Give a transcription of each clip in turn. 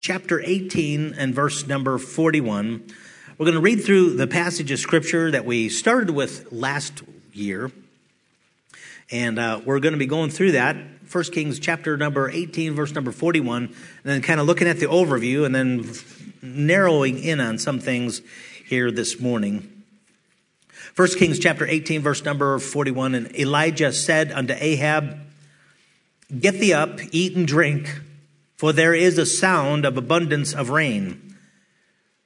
chapter 18 and verse number 41. We're going to read through the passage of scripture that we started with last year. And uh, we're going to be going through that. 1 Kings chapter number 18, verse number 41, and then kind of looking at the overview and then narrowing in on some things here this morning. 1 Kings chapter 18, verse number 41, and Elijah said unto Ahab, Get thee up, eat and drink for there is a sound of abundance of rain.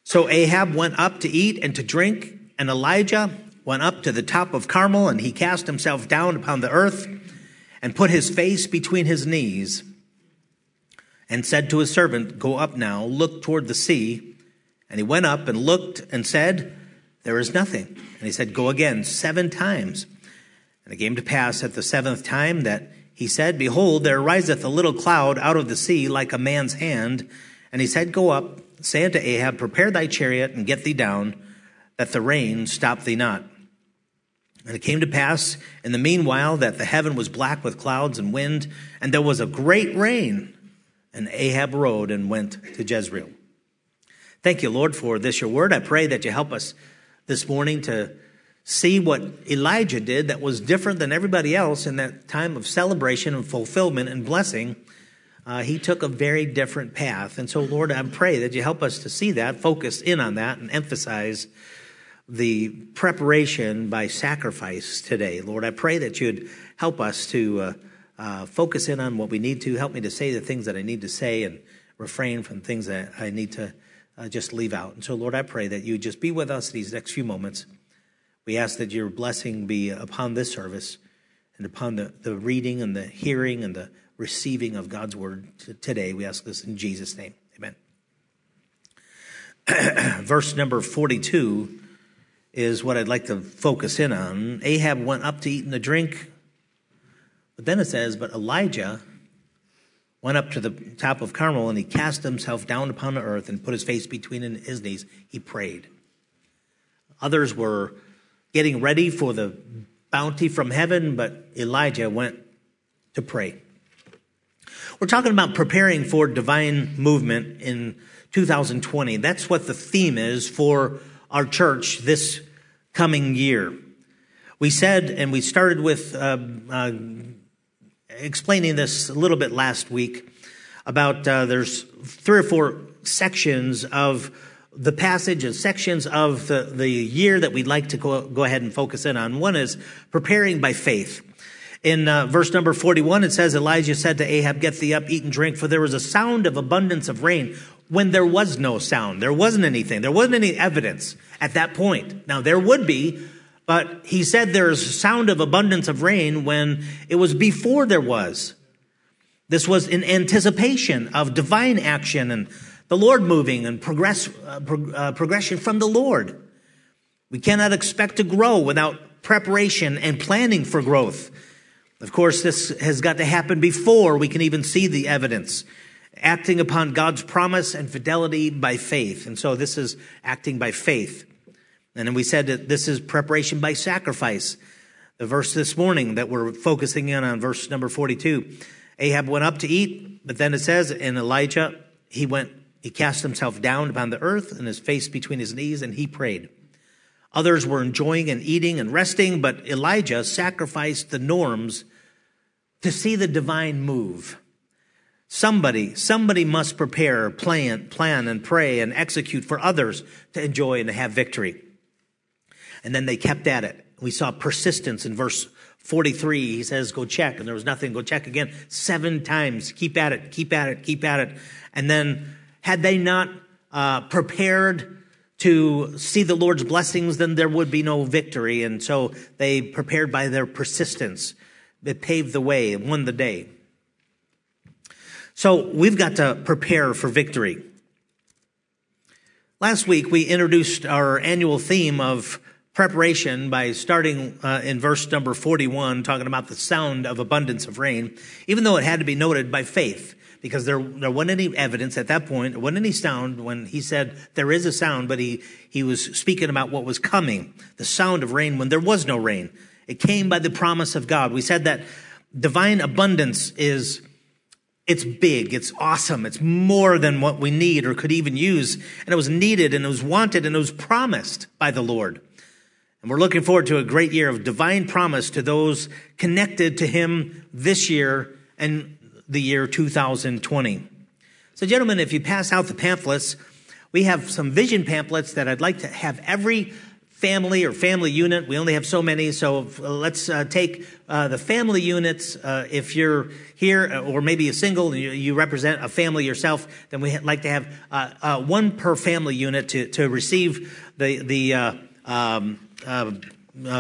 So Ahab went up to eat and to drink, and Elijah went up to the top of Carmel, and he cast himself down upon the earth and put his face between his knees and said to his servant, Go up now, look toward the sea. And he went up and looked and said, There is nothing. And he said, Go again seven times. And it came to pass at the seventh time that he said, Behold, there riseth a little cloud out of the sea like a man's hand. And he said, Go up, say unto Ahab, Prepare thy chariot and get thee down, that the rain stop thee not. And it came to pass in the meanwhile that the heaven was black with clouds and wind, and there was a great rain. And Ahab rode and went to Jezreel. Thank you, Lord, for this your word. I pray that you help us this morning to see what Elijah did that was different than everybody else in that time of celebration and fulfillment and blessing. Uh, he took a very different path. And so, Lord, I pray that you help us to see that, focus in on that, and emphasize the preparation by sacrifice today. Lord, I pray that you'd help us to uh, uh, focus in on what we need to. Help me to say the things that I need to say and refrain from things that I need to uh, just leave out. And so, Lord, I pray that you just be with us these next few moments. We ask that your blessing be upon this service and upon the, the reading and the hearing and the receiving of God's word today. We ask this in Jesus' name. Amen. Verse number 42 is what I'd like to focus in on. Ahab went up to eat and to drink. But then it says, But Elijah went up to the top of Carmel and he cast himself down upon the earth and put his face between his knees. He prayed. Others were getting ready for the bounty from heaven, but Elijah went to pray. We're talking about preparing for divine movement in 2020. That's what the theme is for our church this coming year. We said, and we started with uh, uh, explaining this a little bit last week about uh, there's three or four sections of the passage and sections of the, the year that we'd like to go, go ahead and focus in on. One is preparing by faith. In uh, verse number 41, it says, Elijah said to Ahab, Get thee up, eat and drink, for there was a sound of abundance of rain when there was no sound. There wasn't anything. There wasn't any evidence at that point. Now, there would be, but he said there's a sound of abundance of rain when it was before there was. This was in anticipation of divine action and the Lord moving and progress, uh, uh, progression from the Lord. We cannot expect to grow without preparation and planning for growth. Of course, this has got to happen before we can even see the evidence. Acting upon God's promise and fidelity by faith. And so this is acting by faith. And then we said that this is preparation by sacrifice. The verse this morning that we're focusing in on, verse number 42. Ahab went up to eat, but then it says in Elijah, he went he cast himself down upon the earth and his face between his knees and he prayed. Others were enjoying and eating and resting, but Elijah sacrificed the norms to see the divine move. Somebody, somebody must prepare, plan, plan and pray and execute for others to enjoy and to have victory. And then they kept at it. We saw persistence in verse 43. He says, go check. And there was nothing. Go check again. Seven times. Keep at it. Keep at it. Keep at it. And then had they not uh, prepared to see the Lord's blessings, then there would be no victory. And so they prepared by their persistence. It paved the way and won the day. So we've got to prepare for victory. Last week, we introduced our annual theme of preparation by starting uh, in verse number 41, talking about the sound of abundance of rain, even though it had to be noted by faith because there, there wasn't any evidence at that point. There wasn't any sound when he said there is a sound, but he, he was speaking about what was coming, the sound of rain when there was no rain. It came by the promise of God. We said that divine abundance is, it's big, it's awesome, it's more than what we need or could even use. And it was needed and it was wanted and it was promised by the Lord. And we're looking forward to a great year of divine promise to those connected to Him this year and the year 2020. So, gentlemen, if you pass out the pamphlets, we have some vision pamphlets that I'd like to have every family or family unit. We only have so many, so let's uh, take uh, the family units. Uh, if you're here, uh, or maybe a single, you, you, represent a family yourself, then we'd like to have uh, uh, one per family unit to, to receive the the um,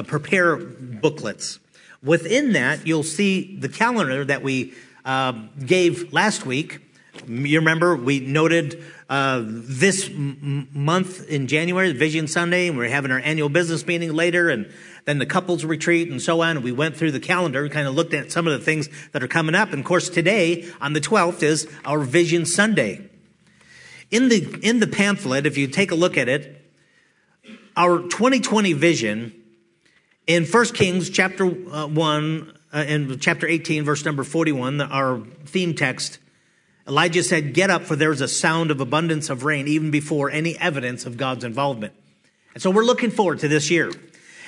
prepare booklets. Within that, you'll see the calendar that we gave last week. You remember we noted uh, this m- month in January, Vision Sunday, and we're having our annual business meeting later, and then the couples retreat and so on. And we went through the calendar, and kind of looked at some of the things that are coming up. And of course, today on the 12th is our Vision Sunday. In the in the pamphlet, if you take a look at it, our 2020 vision in 1 Kings chapter uh, 1 uh, in chapter 18 verse number 41 our theme text Elijah said, Get up, for there's a sound of abundance of rain, even before any evidence of God's involvement. And so we're looking forward to this year.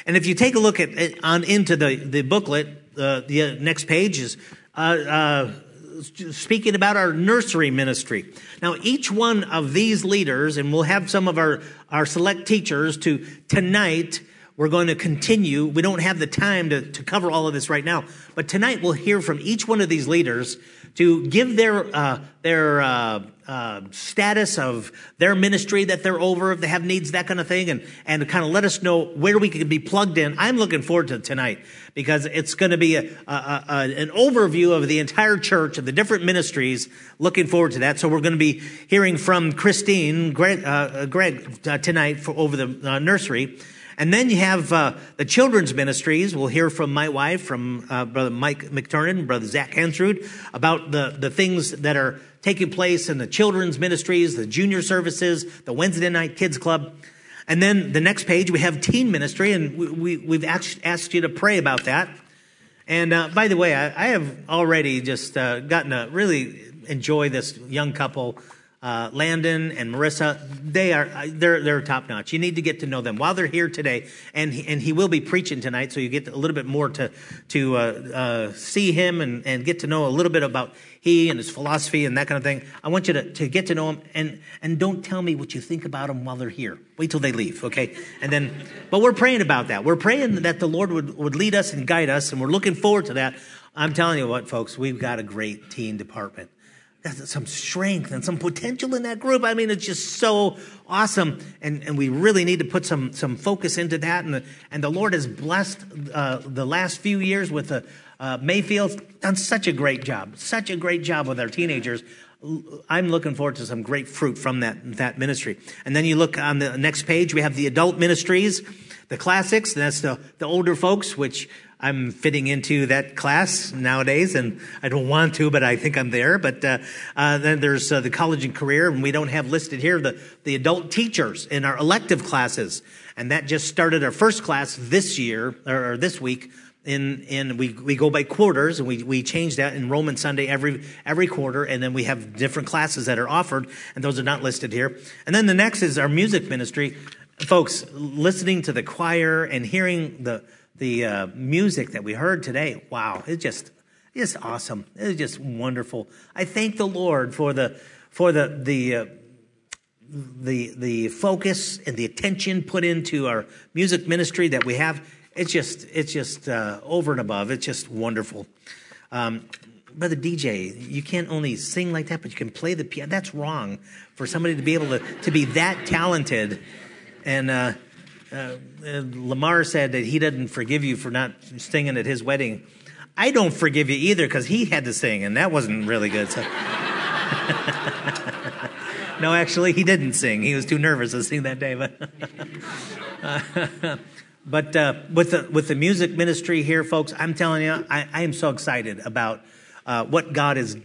And if you take a look at on into the, the booklet, uh, the next page is uh, uh, speaking about our nursery ministry. Now, each one of these leaders, and we'll have some of our, our select teachers to tonight, we're going to continue. We don't have the time to, to cover all of this right now, but tonight we'll hear from each one of these leaders to give their uh, their uh, uh, status of their ministry that they're over, if they have needs, that kind of thing, and and kind of let us know where we can be plugged in. I'm looking forward to tonight because it's going to be a, a, a, an overview of the entire church of the different ministries. Looking forward to that. So we're going to be hearing from Christine Greg, uh, Greg uh, tonight for over the uh, nursery. And then you have uh, the children's ministries. We'll hear from my wife, from uh, Brother Mike McTurnan, Brother Zach Hensrud, about the, the things that are taking place in the children's ministries, the junior services, the Wednesday night kids club. And then the next page, we have teen ministry, and we, we, have asked, asked you to pray about that. And uh, by the way, I, I have already just uh, gotten to really enjoy this young couple uh, Landon and Marissa, they are they're they're top notch. You need to get to know them while they're here today, and he, and he will be preaching tonight, so you get a little bit more to to uh, uh, see him and, and get to know a little bit about he and his philosophy and that kind of thing. I want you to, to get to know him, and and don't tell me what you think about him while they're here. Wait till they leave, okay? And then, but we're praying about that. We're praying that the Lord would would lead us and guide us, and we're looking forward to that. I'm telling you what, folks, we've got a great teen department some strength and some potential in that group. I mean, it's just so awesome. And, and we really need to put some, some focus into that. And the, and the Lord has blessed uh, the last few years with the uh, Mayfield, done such a great job, such a great job with our teenagers. I'm looking forward to some great fruit from that, that ministry. And then you look on the next page, we have the adult ministries, the classics, that's the, the older folks, which I'm fitting into that class nowadays, and I don't want to, but I think I'm there. But uh, uh, then there's uh, the college and career, and we don't have listed here the, the adult teachers in our elective classes. And that just started our first class this year, or, or this week. In, in we, we go by quarters, and we, we change that enrollment Sunday every, every quarter, and then we have different classes that are offered, and those are not listed here. And then the next is our music ministry. Folks, listening to the choir and hearing the the uh, music that we heard today, wow, it's just it's awesome. It's just wonderful. I thank the Lord for the for the the uh, the the focus and the attention put into our music ministry that we have. It's just it's just uh, over and above. It's just wonderful. Um, Brother DJ, you can't only sing like that, but you can play the piano. That's wrong for somebody to be able to, to be that talented. And uh, uh, Lamar said that he doesn't forgive you for not singing at his wedding. I don't forgive you either because he had to sing, and that wasn't really good. So. no, actually, he didn't sing. He was too nervous to sing that day. But, uh, but uh, with the with the music ministry here, folks, I'm telling you, I, I am so excited about uh, what God has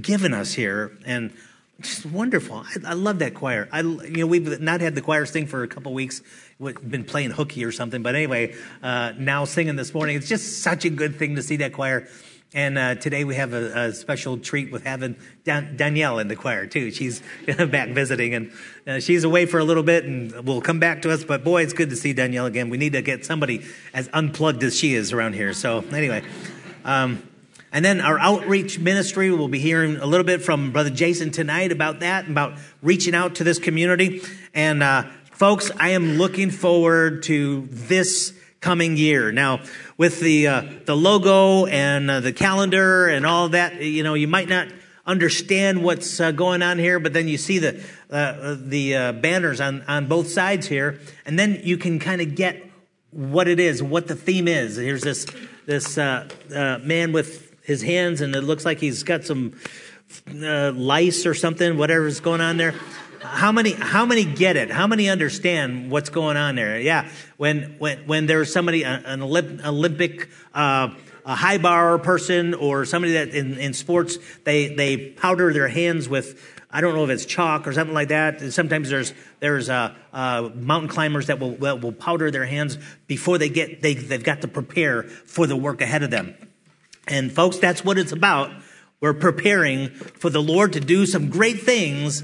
given us here, and just wonderful. I, I, love that choir. I, you know, we've not had the choir sing for a couple weeks been playing hooky or something. But anyway, uh, now singing this morning, it's just such a good thing to see that choir. And uh, today we have a, a, special treat with having Dan- Danielle in the choir too. She's back visiting, and uh, she's away for a little bit, and will come back to us. But boy, it's good to see Danielle again. We need to get somebody as unplugged as she is around here. So anyway, um, and then our outreach ministry, we'll be hearing a little bit from Brother Jason tonight about that, about reaching out to this community. And uh, folks, I am looking forward to this coming year. Now, with the uh, the logo and uh, the calendar and all that, you know, you might not understand what's uh, going on here, but then you see the uh, the uh, banners on on both sides here, and then you can kind of get what it is, what the theme is. Here's this this man with his hands, and it looks like he's got some uh, lice or something, whatever's going on there. How many? How many get it? How many understand what's going on there? Yeah, when when when there's somebody an Olymp, Olympic. Uh, a high bar person or somebody that in, in sports they they powder their hands with I don't know if it's chalk or something like that. Sometimes there's there's uh, uh, mountain climbers that will will powder their hands before they get they they've got to prepare for the work ahead of them. And folks, that's what it's about. We're preparing for the Lord to do some great things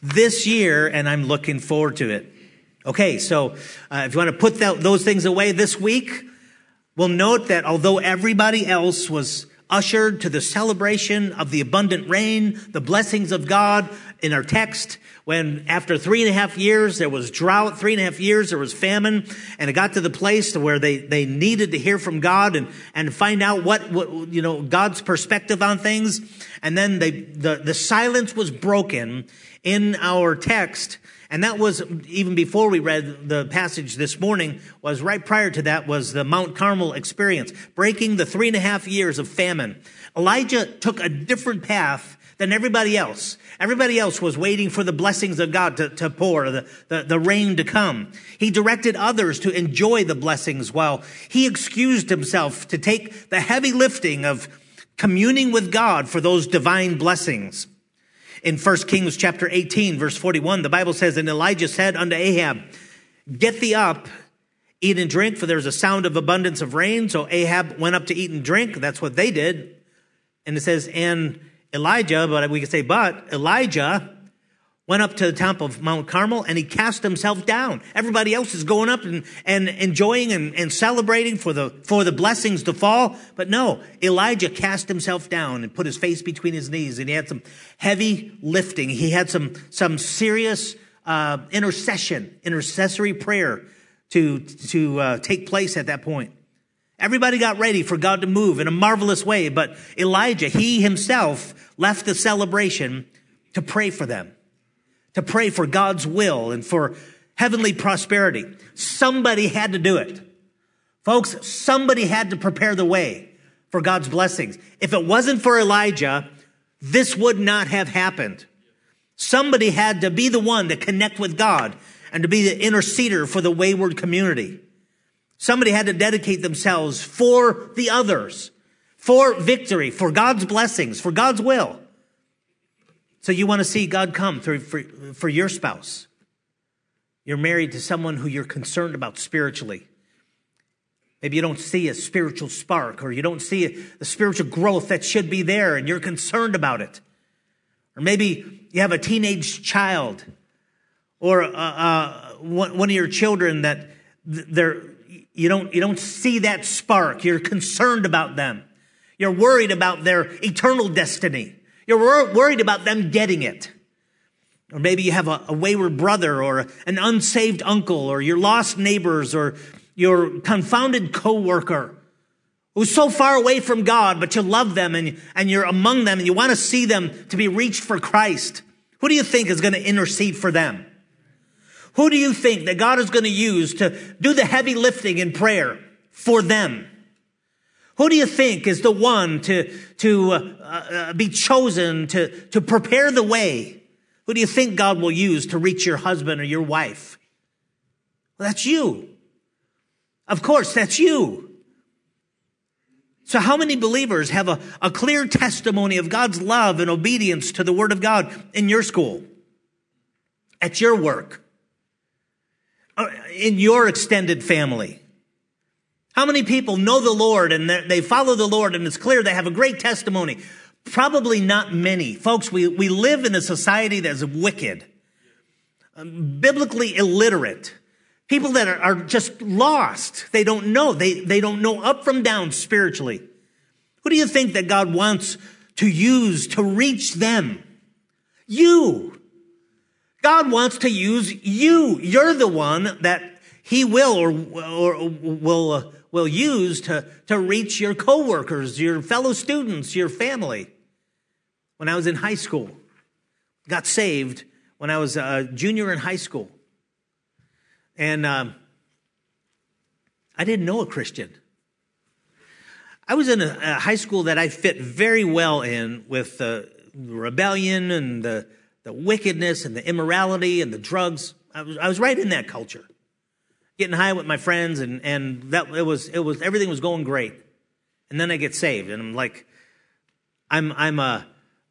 this year, and I'm looking forward to it. Okay, so uh, if you want to put that, those things away this week, we'll note that although everybody else was ushered to the celebration of the abundant rain, the blessings of God in our text, when after three and a half years there was drought, three and a half years there was famine, and it got to the place to where they, they needed to hear from God and, and find out what, what, you know, God's perspective on things. And then they, the, the silence was broken in our text. And that was even before we read the passage this morning was right prior to that was the Mount Carmel experience, breaking the three and a half years of famine. Elijah took a different path than everybody else. Everybody else was waiting for the blessings of God to, to pour, the, the, the rain to come. He directed others to enjoy the blessings while he excused himself to take the heavy lifting of communing with God for those divine blessings. In 1 Kings chapter 18, verse 41, the Bible says, And Elijah said unto Ahab, Get thee up, eat and drink, for there's a sound of abundance of rain. So Ahab went up to eat and drink. That's what they did. And it says, And Elijah, but we could say, but Elijah went up to the top of Mount Carmel and he cast himself down. Everybody else is going up and, and enjoying and, and celebrating for the, for the blessings to fall. But no, Elijah cast himself down and put his face between his knees and he had some heavy lifting. He had some, some serious, uh, intercession, intercessory prayer to, to, uh, take place at that point. Everybody got ready for God to move in a marvelous way, but Elijah, he himself left the celebration to pray for them, to pray for God's will and for heavenly prosperity. Somebody had to do it. Folks, somebody had to prepare the way for God's blessings. If it wasn't for Elijah, this would not have happened. Somebody had to be the one to connect with God and to be the interceder for the wayward community. Somebody had to dedicate themselves for the others, for victory, for God's blessings, for God's will. So you want to see God come through for, for your spouse. You're married to someone who you're concerned about spiritually. Maybe you don't see a spiritual spark or you don't see the spiritual growth that should be there and you're concerned about it. Or maybe you have a teenage child or uh, uh, one, of your children that they're you don't, you don't see that spark. You're concerned about them. You're worried about their eternal destiny. You're wor- worried about them getting it. Or maybe you have a, a wayward brother or an unsaved uncle or your lost neighbors or your confounded coworker who's so far away from God, but you love them and, and you're among them and you want to see them to be reached for Christ. Who do you think is going to intercede for them? Who do you think that God is going to use to do the heavy lifting in prayer for them? Who do you think is the one to, to uh, uh, be chosen to, to prepare the way? Who do you think God will use to reach your husband or your wife? Well, that's you. Of course, that's you. So how many believers have a, a clear testimony of God's love and obedience to the word of God in your school? At your work? Uh, in your extended family, How many people know the Lord and they follow the Lord and it's clear they have a great testimony? Probably not many. Folks, we, we live in a society that's wicked, um, biblically illiterate. People that are, are just lost. They don't know. They, they don't know up from down spiritually. Who do you think that God wants to use to reach them? You. God wants to use you. You're the one that he will or, or will, uh, will use to, to reach your coworkers, your fellow students, your family. When I was in high school, got saved when I was a junior in high school. And um, I didn't know a Christian. I was in a, a, high school that I fit very well in with the rebellion and the, the wickedness and the immorality and the drugs. I was, I was right in that culture getting high with my friends, and and that it was it was everything was going great. And then I get saved, and I'm like, I'm I'm uh,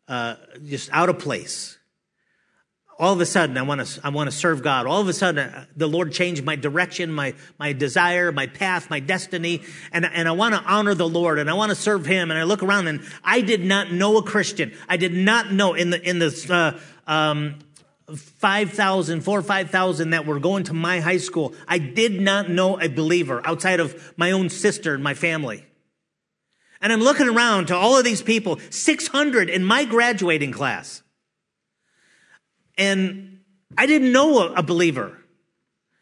uh, just out of place. All of a sudden, I want to I want to serve God. All of a sudden, uh, the Lord changed my direction, my my desire, my path, my destiny, and and I want to honor the Lord and I want to serve Him. And I look around, and I did not know a Christian. I did not know in the in the uh, um, 5,000, 4 or 5,000 that were going to my high school, I did not know a believer outside of my own sister and my family. And I'm looking around to all of these people, 600 in my graduating class. And I didn't know a, a believer.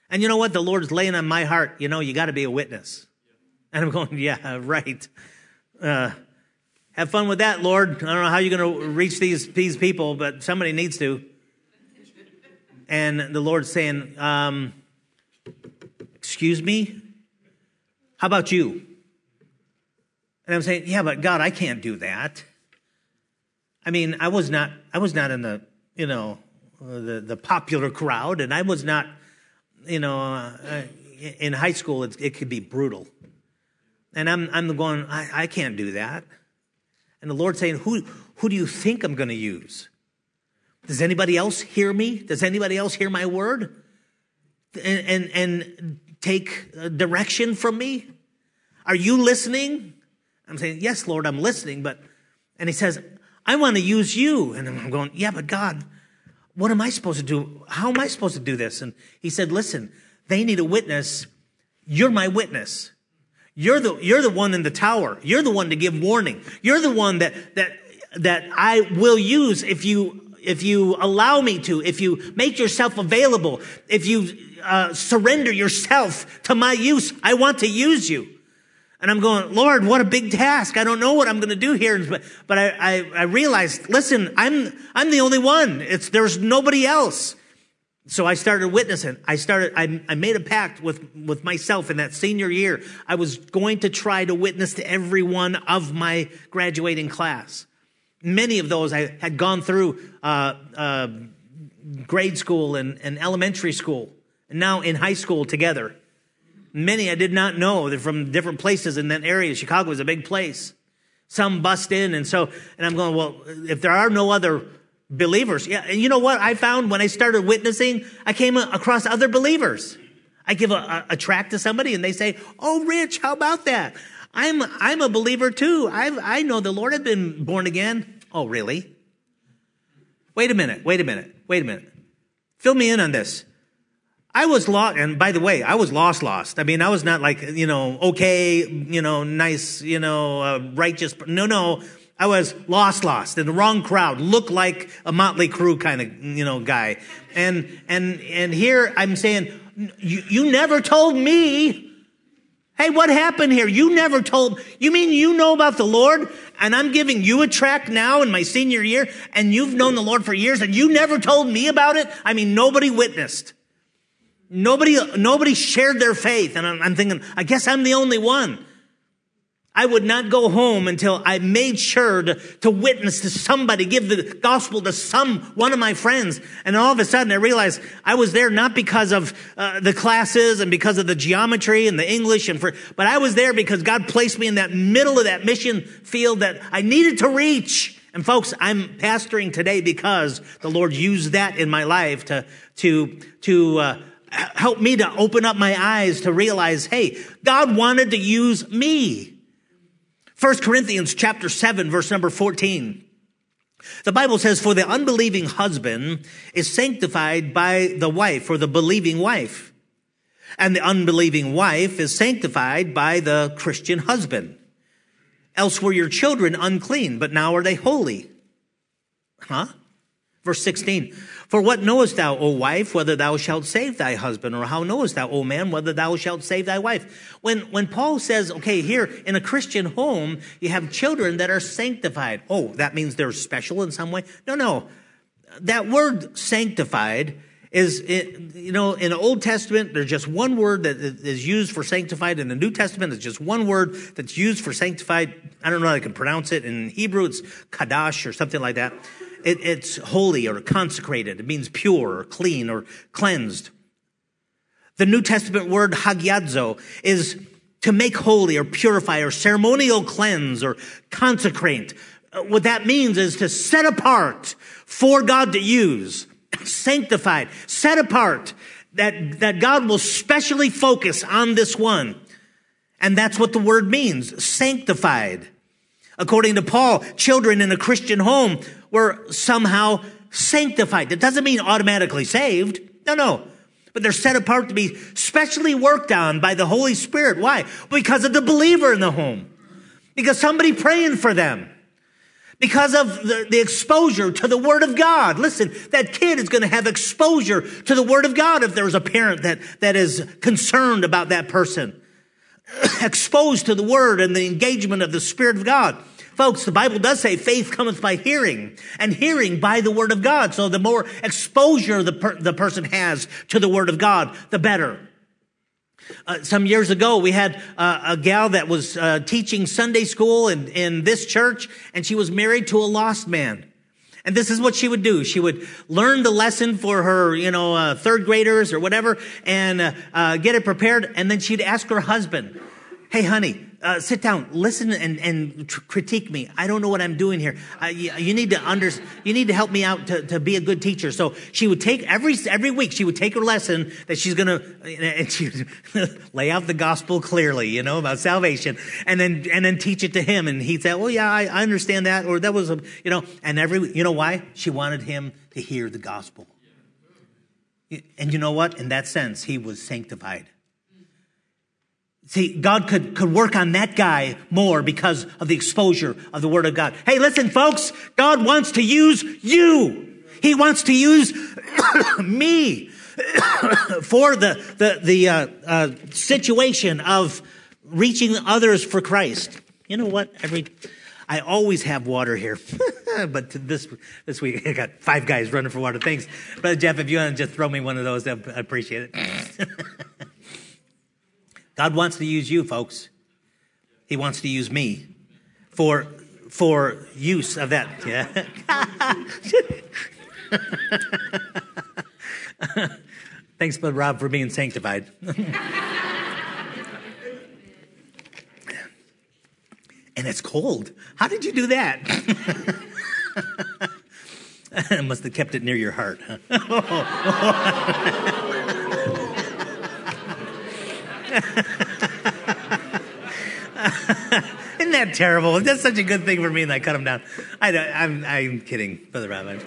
And you know what? The Lord's laying on my heart, you know, you got to be a witness. And I'm going, yeah, right. Uh, have fun with that, Lord. I don't know how you're going to reach these, these people, but somebody needs to and the Lord's saying, um, Excuse me? How about you? And I'm saying, Yeah, but God, I can't do that. I mean, I was not, I was not in the, you know, the, the popular crowd, and I was not, you know, uh, in high school, it, it could be brutal. And I'm, I'm going, I, I can't do that. And the Lord's saying, who, who do you think I'm going to use? Does anybody else hear me? Does anybody else hear my word? And, and, and take uh, direction from me? Are you listening? I'm saying, Yes, Lord, I'm listening. But, and he says, I want to use you. And I'm going, Yeah, but God, what am I supposed to do? How am I supposed to do this? And he said, Listen, they need a witness. You're my witness. You're the, you're the one in the tower. You're the one to give warning. You're the one that, that, that I will use if you if you allow me to, if you make yourself available, if you uh, surrender yourself to my use, I want to use you. And I'm going, Lord, what a big task. I don't know what I'm going to do here. But, but I, I, I realized, listen, I'm, I'm the only one. It's, there's nobody else. So I started witnessing. I started, I, I made a pact with, with myself in that senior year. I was going to try to witness to every one of my graduating class. Many of those I had gone through uh, uh, grade school and, and elementary school, and now in high school together. Many I did not know. They're from different places in that area. Chicago is a big place. Some bust in, and so, and I'm going, well, if there are no other believers, yeah, and you know what I found when I started witnessing? I came across other believers. I give a, a, a to somebody, and they say, "Oh, Rich, how about that?" I'm, I'm a believer too. I've, I know the Lord. I've been born again. Oh, really? Wait a minute. Wait a minute. Wait a minute. Fill me in on this. I was lost, and by the way, I was lost, lost. I mean, I was not like, you know, okay, you know, nice, you know, uh, righteous. No, no. I was lost, lost in the wrong crowd, look like a Motley Crue kind of, you know, guy. And, and, and here I'm saying, you, you never told me Hey, what happened here? You never told, you mean you know about the Lord and I'm giving you a track now in my senior year and you've known the Lord for years and you never told me about it? I mean, nobody witnessed. Nobody, nobody shared their faith. And I'm, I'm thinking, I guess I'm the only one. I would not go home until I made sure to, to witness to somebody, give the gospel to some, one of my friends. And all of a sudden I realized I was there not because of uh, the classes and because of the geometry and the English and for, but I was there because God placed me in that middle of that mission field that I needed to reach. And folks, I'm pastoring today because the Lord used that in my life to, to, to, uh, help me to open up my eyes to realize, hey, God wanted to use me. 1 Corinthians chapter 7 verse number 14. The Bible says, for the unbelieving husband is sanctified by the wife or the believing wife. And the unbelieving wife is sanctified by the Christian husband. Else were your children unclean, but now are they holy. Huh? Verse 16. For what knowest thou, O wife, whether thou shalt save thy husband? Or how knowest thou, O man, whether thou shalt save thy wife? When, when Paul says, okay, here in a Christian home, you have children that are sanctified. Oh, that means they're special in some way? No, no. That word sanctified is, you know, in the Old Testament, there's just one word that is used for sanctified. In the New Testament, there's just one word that's used for sanctified. I don't know how I can pronounce it. In Hebrew, it's kadash or something like that. It, it's holy or consecrated. It means pure or clean or cleansed. The New Testament word hagiadzo is to make holy or purify or ceremonial cleanse or consecrate. Uh, what that means is to set apart for God to use sanctified, set apart, that, that God will specially focus on this one. And that's what the word means, sanctified. According to Paul, children in a Christian home were somehow sanctified. That doesn't mean automatically saved. No, no. But they're set apart to be specially worked on by the Holy Spirit. Why? Because of the believer in the home. Because somebody praying for them because of the, the, exposure to the Word of God. Listen, that kid is going to have exposure to the Word of God if there's a parent that, that is concerned about that person. Exposed to the Word and the engagement of the Spirit of God. Folks, the Bible does say faith cometh by hearing and hearing by the Word of God. So the more exposure the, per, the person has to the Word of God, the better. Uh, some years ago, we had uh, a gal that was uh, teaching Sunday school in, in this church, and she was married to a lost man. And this is what she would do. She would learn the lesson for her, you know, uh, third graders or whatever, and uh, uh, get it prepared. And then she'd ask her husband, "Hey, honey, uh, sit down, listen, and, and tr- critique me. I don't know what I'm doing here. You, you, need to under, you need to help me out to, to be a good teacher. So she would take every every week. She would take her lesson that she's gonna and she lay out the gospel clearly, you know, about salvation, and then and then teach it to him. And he'd say, "Well, yeah, I, I understand that," or that was a, you know, and every, you know, why she wanted him to hear the gospel. And you know what? In that sense, he was sanctified. See, God could, could work on that guy more because of the exposure of the Word of God. Hey, listen, folks, God wants to use you. He wants to use me for the, the, the uh, uh, situation of reaching others for Christ. You know what? Every, I always have water here, but this this week I got five guys running for water. Thanks, brother Jeff. If you want to just throw me one of those, I appreciate it. God wants to use you, folks. He wants to use me for for use of that. Yeah. Thanks, Brother Rob, for being sanctified. and it's cold. How did you do that? I must have kept it near your heart. Huh? Isn't that terrible? That's such a good thing for me, and I cut him down. I, am I'm, I'm kidding, Brother Rabbi.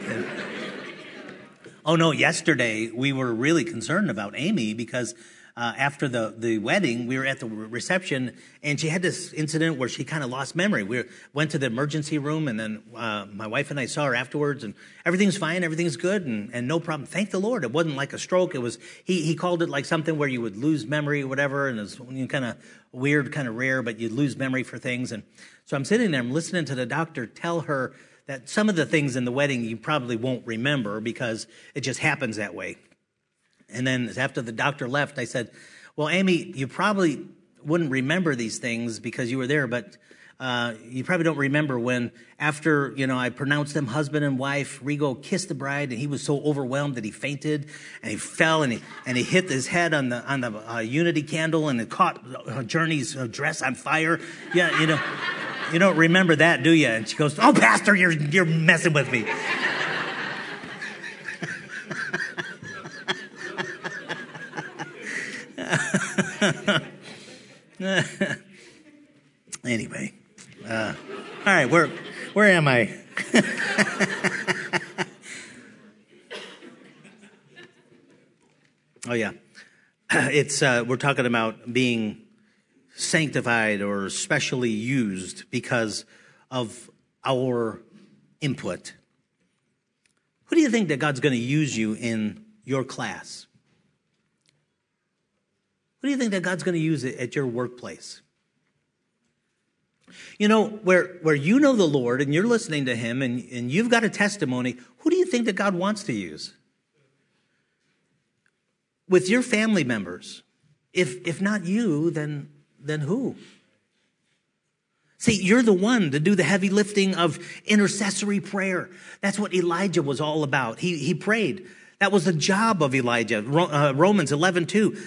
Oh no! Yesterday we were really concerned about Amy because uh, after the, the wedding, we were at the reception, and she had this incident where she kind of lost memory. We went to the emergency room, and then uh, my wife and I saw her afterwards, and everything's fine, everything's good, and, and no problem. Thank the Lord. It wasn't like a stroke. It was he he called it like something where you would lose memory or whatever, and it's you kind of weird, kind of rare, but you'd lose memory for things. And so I'm sitting there, I'm listening to the doctor tell her that some of the things in the wedding you probably won't remember because it just happens that way. And then after the doctor left, I said, Well, Amy, you probably wouldn't remember these things because you were there, but uh, you probably don't remember when after you know I pronounced them husband and wife. Rigo kissed the bride, and he was so overwhelmed that he fainted and he fell and he and he hit his head on the on the uh, unity candle and it caught uh, Journey's dress on fire. Yeah, you know, you don't remember that, do you? And she goes, "Oh, Pastor, you're you're messing with me." anyway, uh, all right, where where am I? oh yeah, it's uh, we're talking about being sanctified or specially used because of our input. Who do you think that God's going to use you in your class? Who do you think that God's going to use it at your workplace? You know, where, where you know the Lord and you're listening to Him and, and you've got a testimony, who do you think that God wants to use? With your family members. If, if not you, then, then who? See, you're the one to do the heavy lifting of intercessory prayer. That's what Elijah was all about. He, he prayed. That was the job of Elijah. Uh, Romans 11, 2.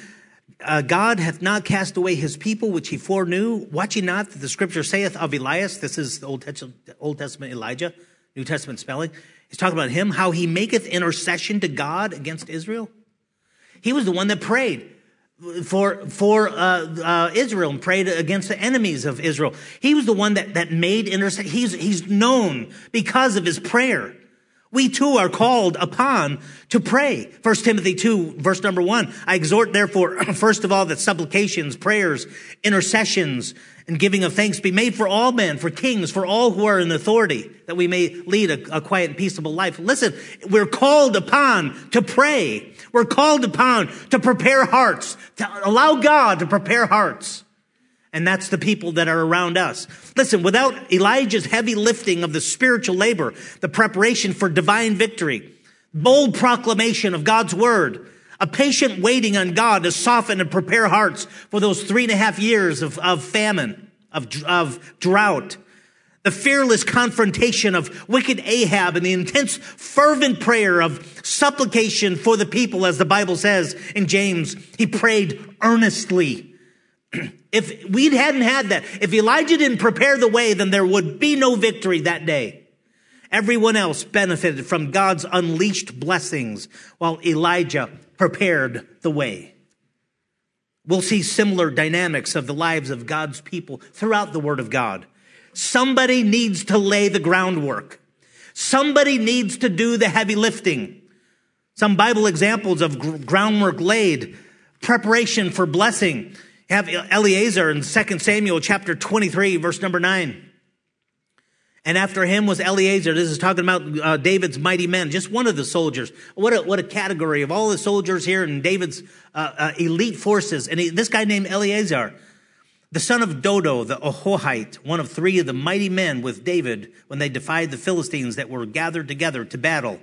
Uh, God hath not cast away his people, which he foreknew. Watch ye not that the scripture saith of Elias, this is the Old Testament, Old Testament Elijah, New Testament spelling. He's talking about him, how he maketh intercession to God against Israel. He was the one that prayed for for uh, uh, Israel and prayed against the enemies of Israel. He was the one that that made intercession. He's he's known because of his prayer. We too are called upon to pray. First Timothy 2, verse number 1. I exhort therefore, first of all, that supplications, prayers, intercessions, and giving of thanks be made for all men, for kings, for all who are in authority, that we may lead a, a quiet and peaceable life. Listen, we're called upon to pray. We're called upon to prepare hearts, to allow God to prepare hearts. And that's the people that are around us. Listen, without Elijah's heavy lifting of the spiritual labor, the preparation for divine victory, bold proclamation of God's word, a patient waiting on God to soften and prepare hearts for those three and a half years of, of famine, of, of drought, the fearless confrontation of wicked Ahab and the intense fervent prayer of supplication for the people, as the Bible says in James, he prayed earnestly if we hadn't had that, if Elijah didn't prepare the way, then there would be no victory that day. Everyone else benefited from God's unleashed blessings while Elijah prepared the way. We'll see similar dynamics of the lives of God's people throughout the Word of God. Somebody needs to lay the groundwork. Somebody needs to do the heavy lifting. Some Bible examples of groundwork laid, preparation for blessing have Eleazar in 2 Samuel chapter 23, verse number 9. And after him was Eleazar. This is talking about uh, David's mighty men, just one of the soldiers. What a, what a category of all the soldiers here in David's uh, uh, elite forces. And he, this guy named Eleazar, the son of Dodo, the Ahohite, one of three of the mighty men with David when they defied the Philistines that were gathered together to battle.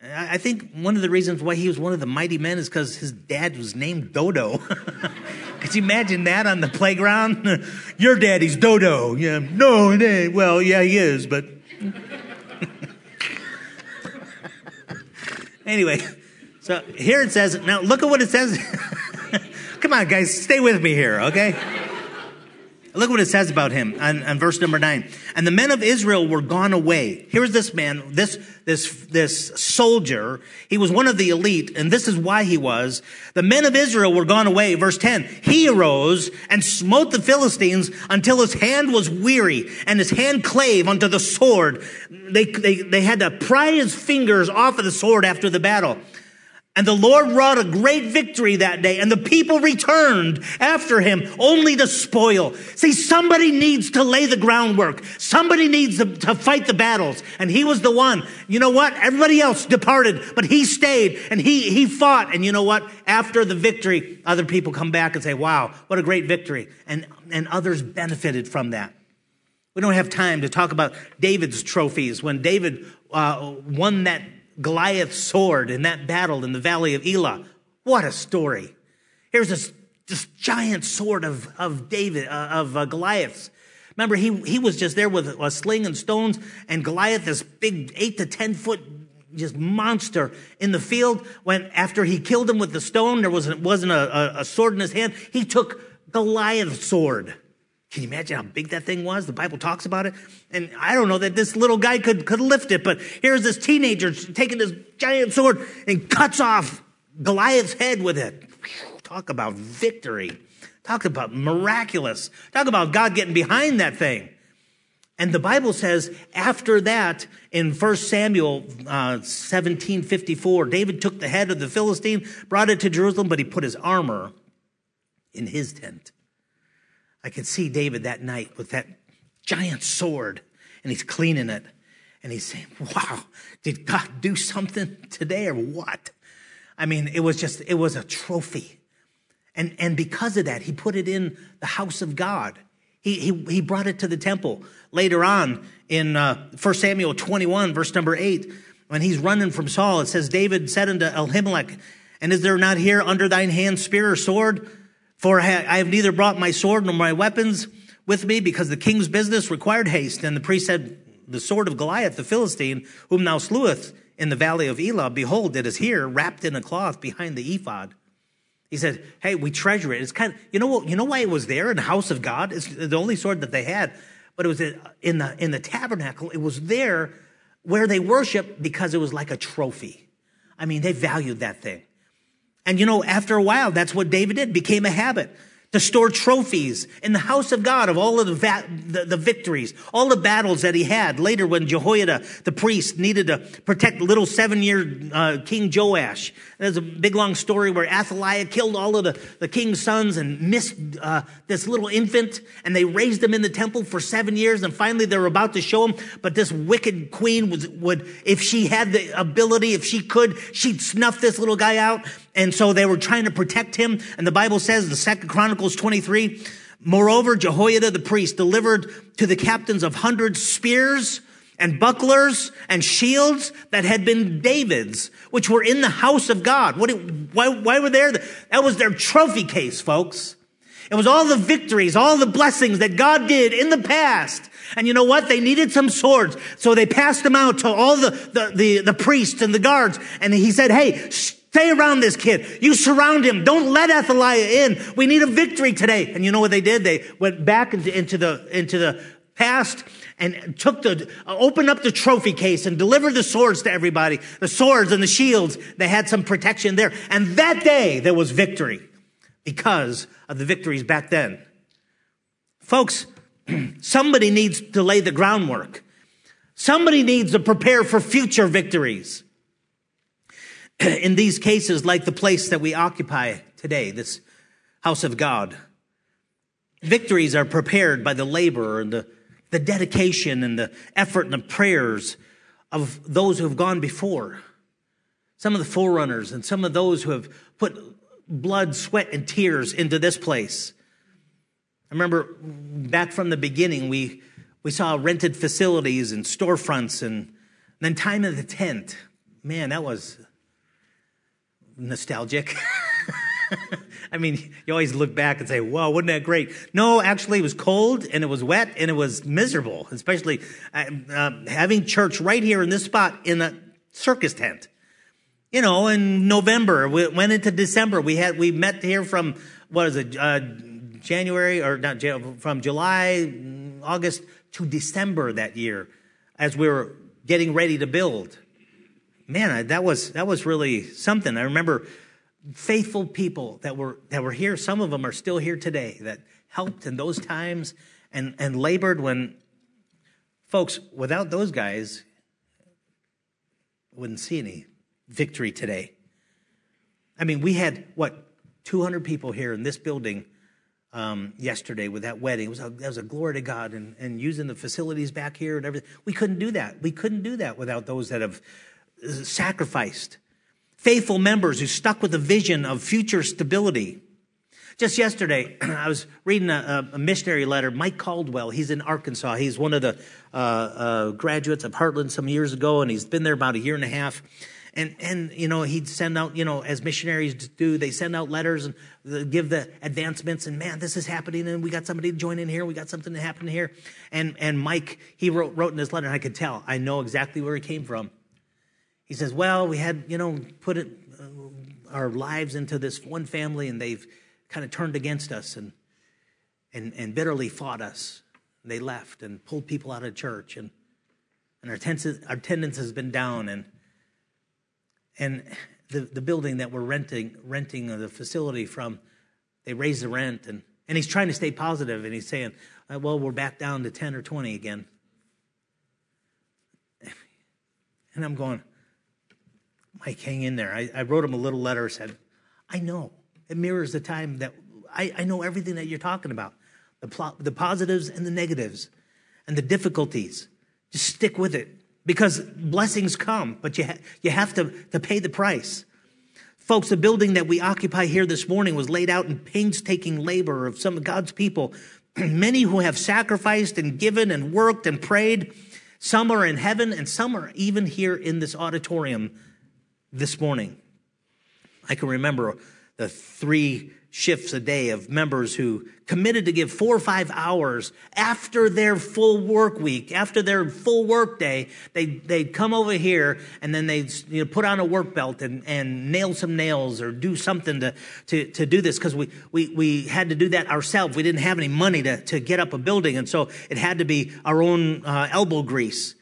I think one of the reasons why he was one of the mighty men is because his dad was named Dodo. Could you imagine that on the playground? Your daddy's Dodo. Yeah, no. Well, yeah, he is, but. anyway, so here it says, now look at what it says. Come on, guys, stay with me here, okay? Look what it says about him on, verse number nine. And the men of Israel were gone away. Here's this man, this, this, this soldier. He was one of the elite, and this is why he was. The men of Israel were gone away. Verse 10. He arose and smote the Philistines until his hand was weary and his hand clave unto the sword. They, they, they had to pry his fingers off of the sword after the battle. And the Lord wrought a great victory that day, and the people returned after him only to spoil. See, somebody needs to lay the groundwork. Somebody needs to, to, fight the battles. And he was the one. You know what? Everybody else departed, but he stayed and he, he fought. And you know what? After the victory, other people come back and say, wow, what a great victory. And, and others benefited from that. We don't have time to talk about David's trophies when David uh, won that Goliath's sword in that battle in the valley of Elah. What a story. Here's this, this giant sword of, of David, uh, of uh, Goliath's. Remember, he, he was just there with a sling and stones, and Goliath, this big eight to 10 foot just monster in the field. When after he killed him with the stone, there wasn't, wasn't a, a, a sword in his hand. He took Goliath's sword can you imagine how big that thing was? The Bible talks about it. And I don't know that this little guy could, could lift it, but here's this teenager taking this giant sword and cuts off Goliath's head with it. Talk about victory. Talk about miraculous. Talk about God getting behind that thing. And the Bible says after that in 1 Samuel uh, 1754, David took the head of the Philistine, brought it to Jerusalem, but he put his armor in his tent. I could see David that night with that giant sword and he's cleaning it. And he's saying, wow, did God do something today or what? I mean, it was just, it was a trophy. And, and because of that, he put it in the house of God. He, he, he brought it to the temple. Later on in uh, 1 Samuel 21, verse number 8, when he's running from Saul, it says, David said unto Ahimelech, And is there not here under thine hand spear or sword? For I have neither brought my sword nor my weapons with me, because the king's business required haste. And the priest said, The sword of Goliath, the Philistine, whom thou slewest in the valley of Elah, behold, it is here, wrapped in a cloth behind the ephod. He said, Hey, we treasure it. It's kind of, you know what, you know why it was there in the house of God? It's the only sword that they had, but it was in the, in the tabernacle. It was there where they worship because it was like a trophy. I mean, they valued that thing. And you know, after a while, that's what David did, became a habit to store trophies in the house of God of all of the, va- the, the, victories, all the battles that he had. Later, when Jehoiada, the priest, needed to protect little seven year uh, King Joash. There's a big long story where Athaliah killed all of the, the king's sons and missed uh, this little infant, and they raised him in the temple for seven years, and finally they were about to show him. But this wicked queen was, would, if she had the ability, if she could, she'd snuff this little guy out. And so they were trying to protect him. And the Bible says, the second Chronicles 23, moreover, Jehoiada the priest delivered to the captains of hundreds spears and bucklers and shields that had been David's, which were in the house of God. What, why, why were there? That was their trophy case, folks. It was all the victories, all the blessings that God did in the past. And you know what? They needed some swords. So they passed them out to all the, the, the, the priests and the guards. And he said, hey, Stay around this kid. You surround him. Don't let Athaliah in. We need a victory today. And you know what they did? They went back into, the, into the past and took the, uh, opened up the trophy case and delivered the swords to everybody. The swords and the shields. They had some protection there. And that day there was victory because of the victories back then. Folks, somebody needs to lay the groundwork. Somebody needs to prepare for future victories. in these cases, like the place that we occupy today, this house of God, victories are prepared by the labor and the, the dedication and the effort and the prayers of those who have gone before. Some of the forerunners and some of those who have put blood, sweat, and tears into this place. I remember back from the beginning, we, we saw rented facilities and storefronts and then time in the tent. Man, that was nostalgic. I mean, you always look back and say, wow, wasn't that great? No, actually, it was cold and it was wet and it was miserable, especially uh, having church right here in this spot in a circus tent. You know, in November, we went into December. We had, we met here from, what is it, uh, January or not, from July, August to December that year as we were getting ready to build man, that was that was really something. I remember faithful people that were that were here. Some of them are still here today that helped in those times and and labored when folks without those guys wouldn't see any victory today. I mean, we had what 200 people here in this building um, yesterday with that wedding. It was a, that was a glory to God and, and using the facilities back here and everything. We couldn't do that. We couldn't do that without those that have sacrificed. Faithful members who stuck with the vision of future stability. Just yesterday, I was reading a, a, missionary letter. Mike Caldwell, he's in Arkansas. He's one of the uh, uh, graduates of Heartland some years ago, and he's been there about a year and a half. And, and, you know, he'd send out, you know, as missionaries do, they send out letters and give the advancements and man, this is happening and we got somebody to join in here. We got something to happen here. And, and Mike, he wrote, wrote in his letter, and I could tell, I know exactly where he came from. He says, Well, we had, you know, put it, uh, our lives into this one family and they've kind of turned against us and, and, and bitterly fought us. And they left and pulled people out of church and, and our, attendance, our attendance has been down. And, and the, the building that we're renting, renting the facility from, they raised the rent, and, and he's trying to stay positive, and he's saying, uh, well, we're back down to 10 or 20 again. And I'm going, Mike, hang in there. I, I wrote him a little letter, said, I know. It mirrors the time that I, I know everything that you're talking about the, pl- the positives and the negatives and the difficulties. Just stick with it because blessings come, but you, ha- you have to, to pay the price. Folks, the building that we occupy here this morning was laid out in painstaking labor of some of God's people, many who have sacrificed and given and worked and prayed. Some are in heaven, and some are even here in this auditorium this morning. I can remember the three shifts a day of members who committed to give four or five hours after their full work week, after their full work day. They, they'd come over here and then they'd you know, put on a work belt and, and nail some nails or do something to, to, to do this because we, we, we had to do that ourselves. We didn't have any money to, to get up a building. And so it had to be our own uh, elbow grease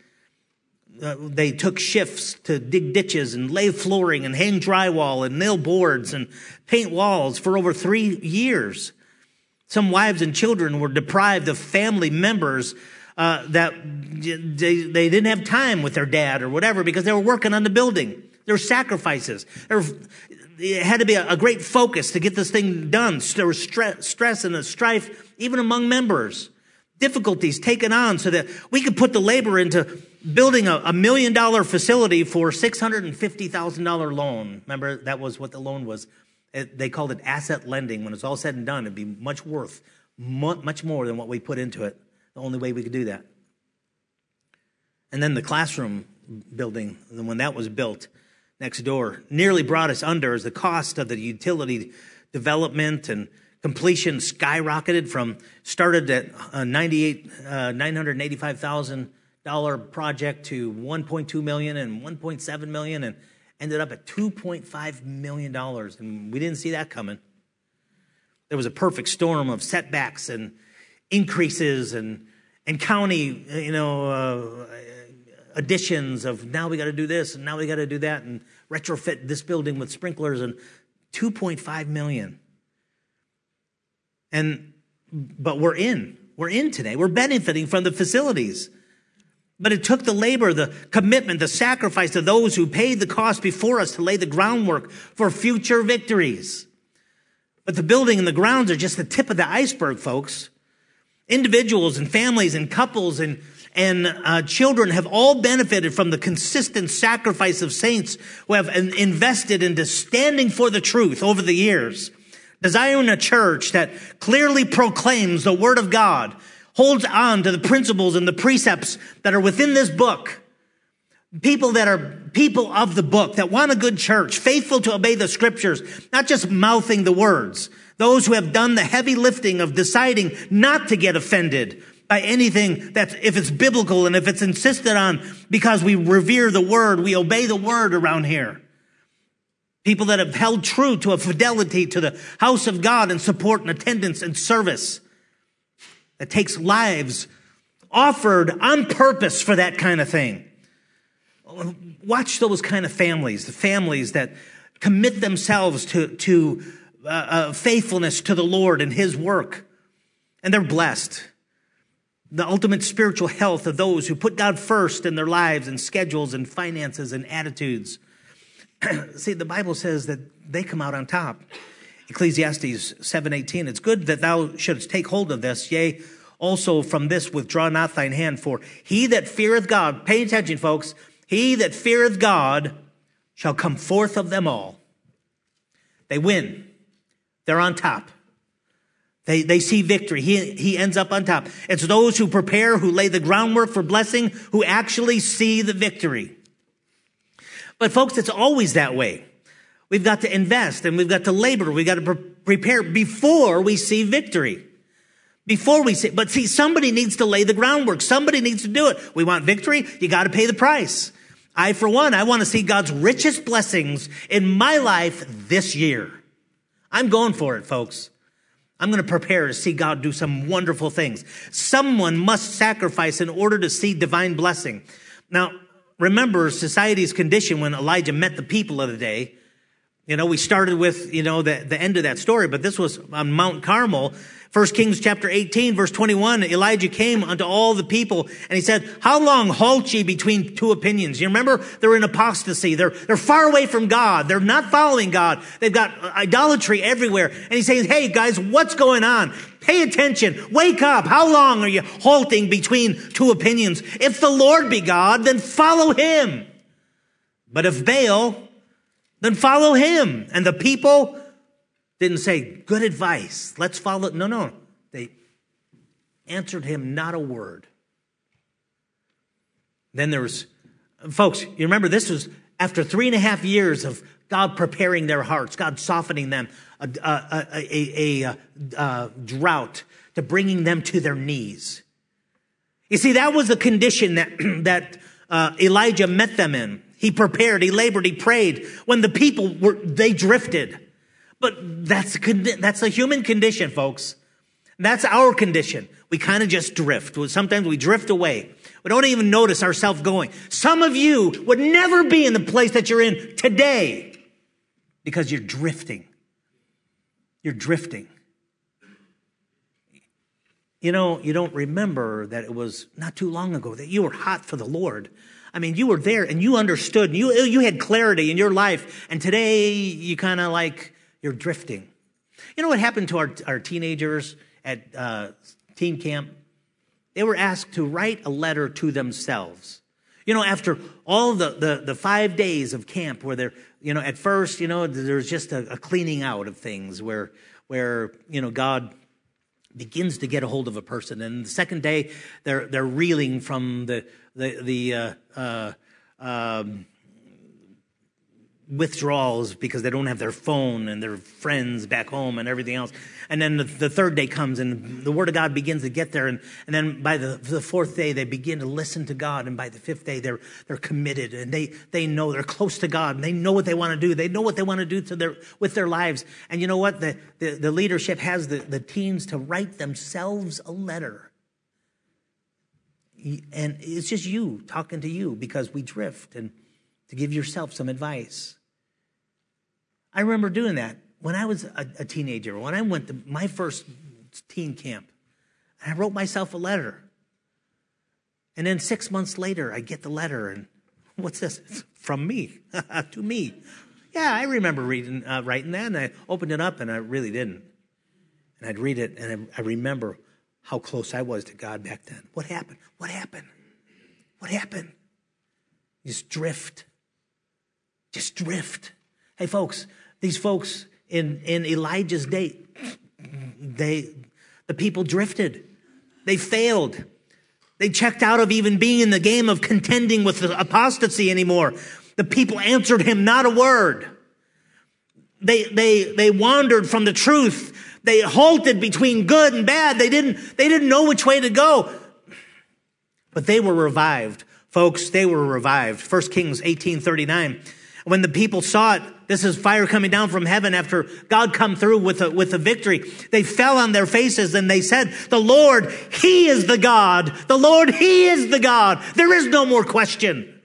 uh, they took shifts to dig ditches and lay flooring and hang drywall and nail boards and paint walls for over three years. Some wives and children were deprived of family members uh, that they, they didn't have time with their dad or whatever because they were working on the building. There were sacrifices. There were, it had to be a, a, great focus to get this thing done. There was stress, stress and a strife even among members. Difficulties taken on so that we could put the labor into building a, a million dollar facility for $650,000 loan. Remember, that was what the loan was. It, they called it asset lending. When it's all said and done, it'd be much worth, much more than what we put into it. The only way we could do that. And then the classroom building, when that was built next door, nearly brought us under as the cost of the utility development and completion skyrocketed from started at uh, 98 uh, 985,000 dollar project to 1.2 million and 1.7 million and ended up at 2.5 million dollars. And we didn't see that coming. There was a perfect storm of setbacks and increases and and county you know uh, additions of now we got to do this and now we got to do that and retrofit this building with sprinklers and 2.5 million. And but we're in we're in today. We're benefiting from the facilities but it took the labor, the commitment, the sacrifice of those who paid the cost before us to lay the groundwork for future victories. But the building and the grounds are just the tip of the iceberg, folks. Individuals and families and couples and and uh, children have all benefited from the consistent sacrifice of saints who have invested into standing for the truth over the years. Desiring a church that clearly proclaims the word of God holds on to the principles and the precepts that are within this book. People that are people of the book that want a good church, faithful to obey the scriptures, not just mouthing the words. Those who have done the heavy lifting of deciding not to get offended by anything that if it's biblical and if it's insisted on because we revere the word, we obey the word around here. People that have held true to a fidelity to the house of God and support and attendance and service that takes lives offered on purpose for that kind of thing. Watch those kind of families, the families that commit themselves to, to uh, uh, faithfulness to the Lord and His work. And they're blessed. The ultimate spiritual health of those who put God first in their lives and schedules and finances and attitudes. See, the Bible says that they come out on top. Ecclesiastes 7:18 It's good that thou shouldst take hold of this yea also from this withdraw not thine hand for he that feareth God pay attention folks he that feareth God shall come forth of them all they win they're on top they, they see victory. He, he ends up on top. It's those who prepare, who lay the groundwork for blessing, who actually see the victory. But folks, it's always that way. We've got to invest and we've got to labor. We've got to pre- prepare before we see victory. Before we see, but see, somebody needs to lay the groundwork. Somebody needs to do it. We want victory. You got to pay the price. I, for one, I want to see God's richest blessings in my life this year. I'm going for it, folks. I'm going to prepare to see God do some wonderful things. Someone must sacrifice in order to see divine blessing. Now, remember society's condition when Elijah met the people of the day You know, we started with, you know, the, the end of that story, but this was on Mount Carmel. First Kings chapter 18, verse 21, Elijah came unto all the people and he said, how long halt ye between two opinions? You remember they're in apostasy. They're, they're far away from God. They're not following God. They've got uh, idolatry everywhere. And he's saying, hey guys, what's going on? Pay attention. Wake up. How long are you halting between two opinions? If the Lord be God, then follow him. But if Baal, then follow him. And the people didn't say, good advice, let's follow. No, no. They answered him not a word. Then there was, folks, you remember this was after three and a half years of God preparing their hearts, God softening them, a, a, a, a, drought to bringing them to their knees. You see, that was the condition that, that uh, Elijah met them in. He prepared, he labored, he prayed. When the people were, they drifted. But that's that's a human condition, folks. That's our condition. We kind of just drift. Sometimes we drift away. We don't even notice ourselves going. Some of you would never be in the place that you're in today because you're drifting. You're drifting. You know, you don't remember that it was not too long ago that you were hot for the Lord. I mean, you were there and you understood and you, you had clarity in your life. And today you kind of like, you're drifting. You know what happened to our, our teenagers at uh, teen camp? They were asked to write a letter to themselves. You know, after all the, the, the five days of camp where they're, you know, at first, you know, there's just a, a cleaning out of things where, where, you know, God begins to get a hold of a person. And the second day, they're, they're reeling from the, the, the, uh, uh, um, withdrawals because they don't have their phone and their friends back home and everything else. And then the, the, third day comes and the word of God begins to get there. And, and then by the, the fourth day, they begin to listen to God. And by the fifth day, they're, they're committed and they, they know they're close to God and they know what they want to do. They know what they want to do to their, with their lives. And you know what? The, the, the leadership has the, the teens to write themselves a letter. And it's just you talking to you because we drift and to give yourself some advice. I remember doing that when I was a, a teenager, when I went to my first teen camp. I wrote myself a letter. And then six months later, I get the letter, and what's this? It's from me to me. Yeah, I remember reading, uh, writing that, and I opened it up, and I really didn't. And I'd read it, and I, I remember how close I was to God back then. What happened? What happened? What happened? Just drift. Just drift. Hey, folks, these folks in, in Elijah's day, they, the people drifted. They failed. They checked out of even being in the game of contending with apostasy anymore. The people answered him not a word. They, they, they wandered from the truth. They halted between good and bad. They didn't, they didn't know which way to go. But they were revived. Folks, they were revived. 1 Kings 1839. When the people saw it, this is fire coming down from heaven after God come through with a, with a victory. They fell on their faces and they said, the Lord, He is the God. The Lord, He is the God. There is no more question.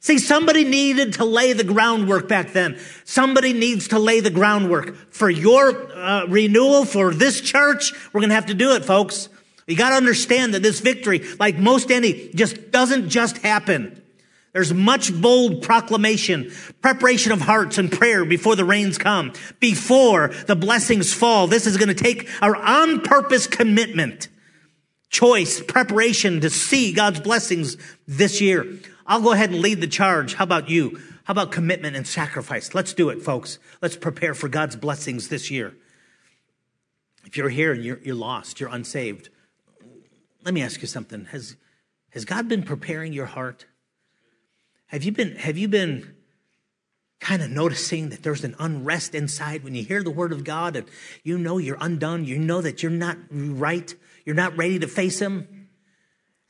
See, somebody needed to lay the groundwork back then. Somebody needs to lay the groundwork for your uh, renewal for this church. We're going to have to do it, folks. You got to understand that this victory, like most any, just doesn't just happen. There's much bold proclamation, preparation of hearts and prayer before the rains come, before the blessings fall. This is going to take our on purpose commitment, choice, preparation to see God's blessings this year. I'll go ahead and lead the charge. How about you? How about commitment and sacrifice? Let's do it, folks. Let's prepare for God's blessings this year. If you're here and you're, you're lost, you're unsaved, let me ask you something. Has, has God been preparing your heart? Have you been, have you been kind of noticing that there's an unrest inside when you hear the word of God and you know you're undone, you know that you're not right, you're not ready to face him?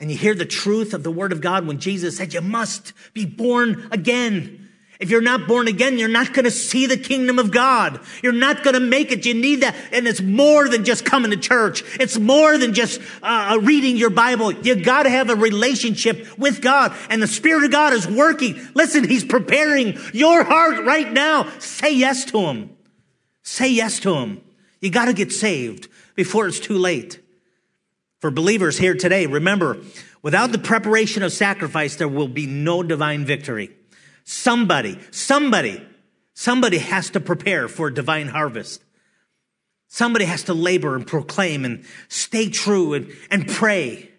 And you hear the truth of the word of God when Jesus said, You must be born again. If you're not born again, you're not going to see the kingdom of God. You're not going to make it. You need that. And it's more than just coming to church. It's more than just uh, reading your Bible. You got to have a relationship with God. And the Spirit of God is working. Listen, He's preparing your heart right now. Say yes to Him. Say yes to Him. You got to get saved before it's too late. For believers here today, remember, without the preparation of sacrifice, there will be no divine victory. Somebody, somebody, somebody has to prepare for a divine harvest. Somebody has to labor and proclaim and stay true and, and pray.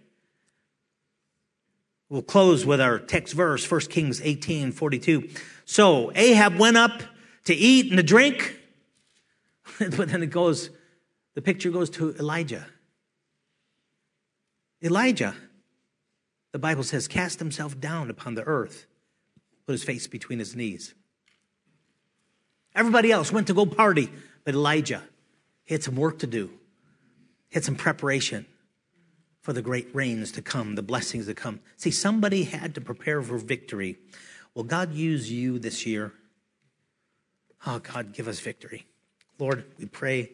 We'll close with our text verse, 1 Kings 18, 42. So Ahab went up to eat and to drink, but then it goes, the picture goes to Elijah. Elijah, the Bible says, cast himself down upon the earth put his face between his knees. Everybody else went to go party, but Elijah had some work to do, had some preparation for the great rains to come, the blessings to come. See, somebody had to prepare for victory. Will God use you this year? Oh, God, give us victory. Lord, we pray